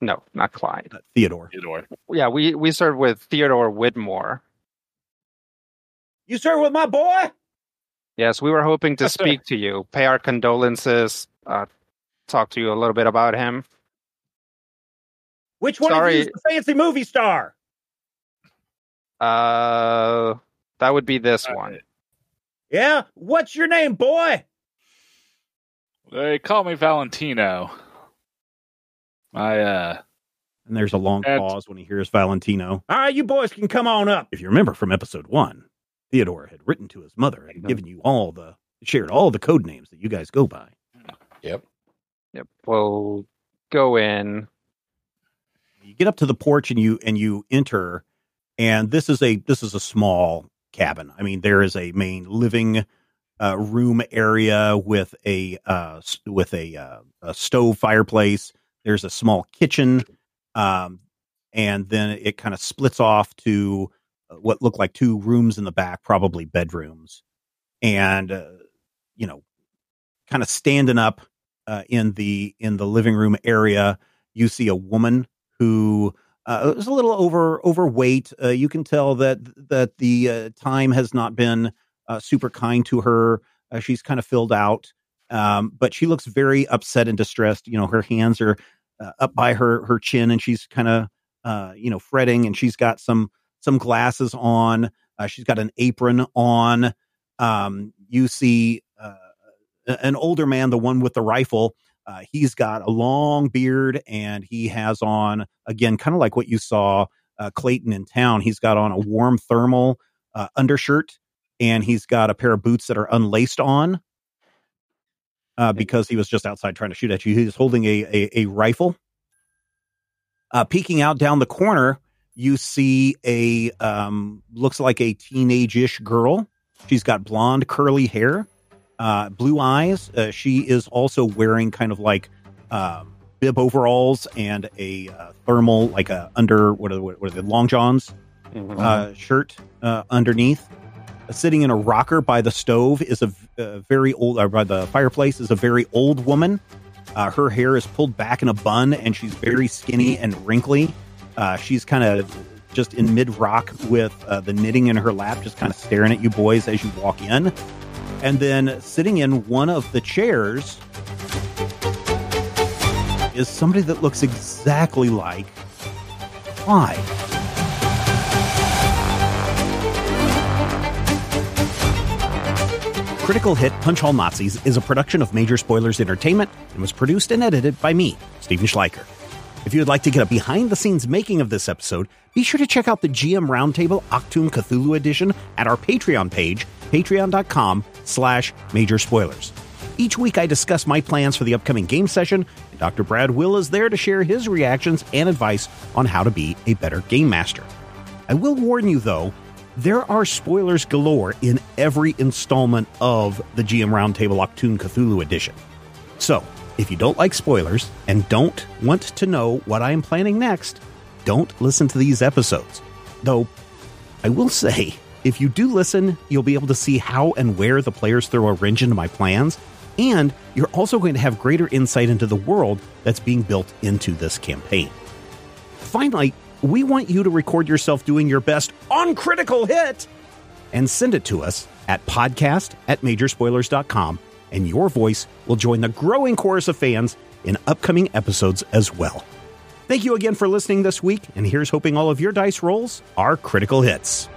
no, not Clyde. Uh, Theodore. Theodore. Yeah, we we served with Theodore Widmore. You serve with my boy? Yes, we were hoping to speak to you, pay our condolences, uh, talk to you a little bit about him. Which one Sorry. of you is the fancy movie star? Uh, that would be this Uh, one. Yeah? What's your name, boy? They call me Valentino. I uh And there's a long And- pause when he hears Valentino. All right, you boys can come on up. If you remember from episode one, Theodore had written to his mother and given you all the shared all the code names that you guys go by. Yep. Yep, we'll go in. You get up to the porch and you and you enter, and this is a this is a small cabin. I mean, there is a main living uh, room area with a uh, with a, uh, a stove fireplace. There's a small kitchen, um, and then it kind of splits off to uh, what looked like two rooms in the back, probably bedrooms, and uh, you know, kind of standing up uh, in the in the living room area. You see a woman who uh, is a little over overweight. Uh, you can tell that that the uh, time has not been uh, super kind to her. Uh, she's kind of filled out, um, but she looks very upset and distressed. You know, her hands are uh, up by her her chin, and she's kind of uh, you know fretting. And she's got some some glasses on. Uh, she's got an apron on. Um, you see uh, an older man, the one with the rifle. Uh, he's got a long beard and he has on again, kind of like what you saw uh, Clayton in town. He's got on a warm thermal uh, undershirt and he's got a pair of boots that are unlaced on uh, because he was just outside trying to shoot at you. He's holding a a, a rifle. Uh, peeking out down the corner, you see a um, looks like a teenage-ish girl. She's got blonde curly hair uh, blue eyes. Uh, she is also wearing kind of like um, bib overalls and a uh, thermal, like a under what are, what are the long johns Mhm. uh, shirt uh, underneath. Uh, sitting in a rocker by the stove is a very old, uh, by the fireplace is a very old woman. Uh, her hair is pulled back in a bun and she's very skinny and wrinkly. Uh, she's kind of just in mid rock with uh, the knitting in her lap, just kind of staring at you boys as you walk in. And then sitting in one of the chairs is somebody that looks exactly like Clyde. Critical Hit Punch All Nazis is a production of Major Spoilers Entertainment and was produced and edited by me, Stephen Schleicher. If you would like to get a behind the scenes making of this episode, be sure to check out the GM Roundtable Achtung Cthulhu edition at our Patreon page, patreon.com slash major spoilers. Each week I discuss my plans for the upcoming game session, and Dr. Brad Will is there to share his reactions and advice on how to be a better game master. I will warn you though, there are spoilers galore in every installment of the GM Roundtable Achtung Cthulhu edition. So, if you don't like spoilers and don't want to know what I am planning next, don't listen to these episodes. Though, I will say, if you do listen, you'll be able to see how and where the players throw a wrench into my plans, and you're also going to have greater insight into the world that's being built into this campaign. Finally, we want you to record yourself doing your best on Critical Hit and send it to us at podcast at majorspoilers.com, and your voice will join the growing chorus of fans in upcoming episodes as well. Thank you again for listening this week, and here's hoping all of your dice rolls are critical hits.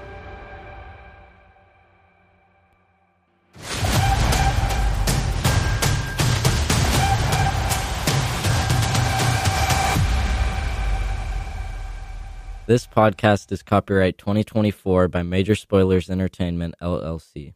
This podcast is copyright 2024 by Major Spoilers Entertainment, LLC.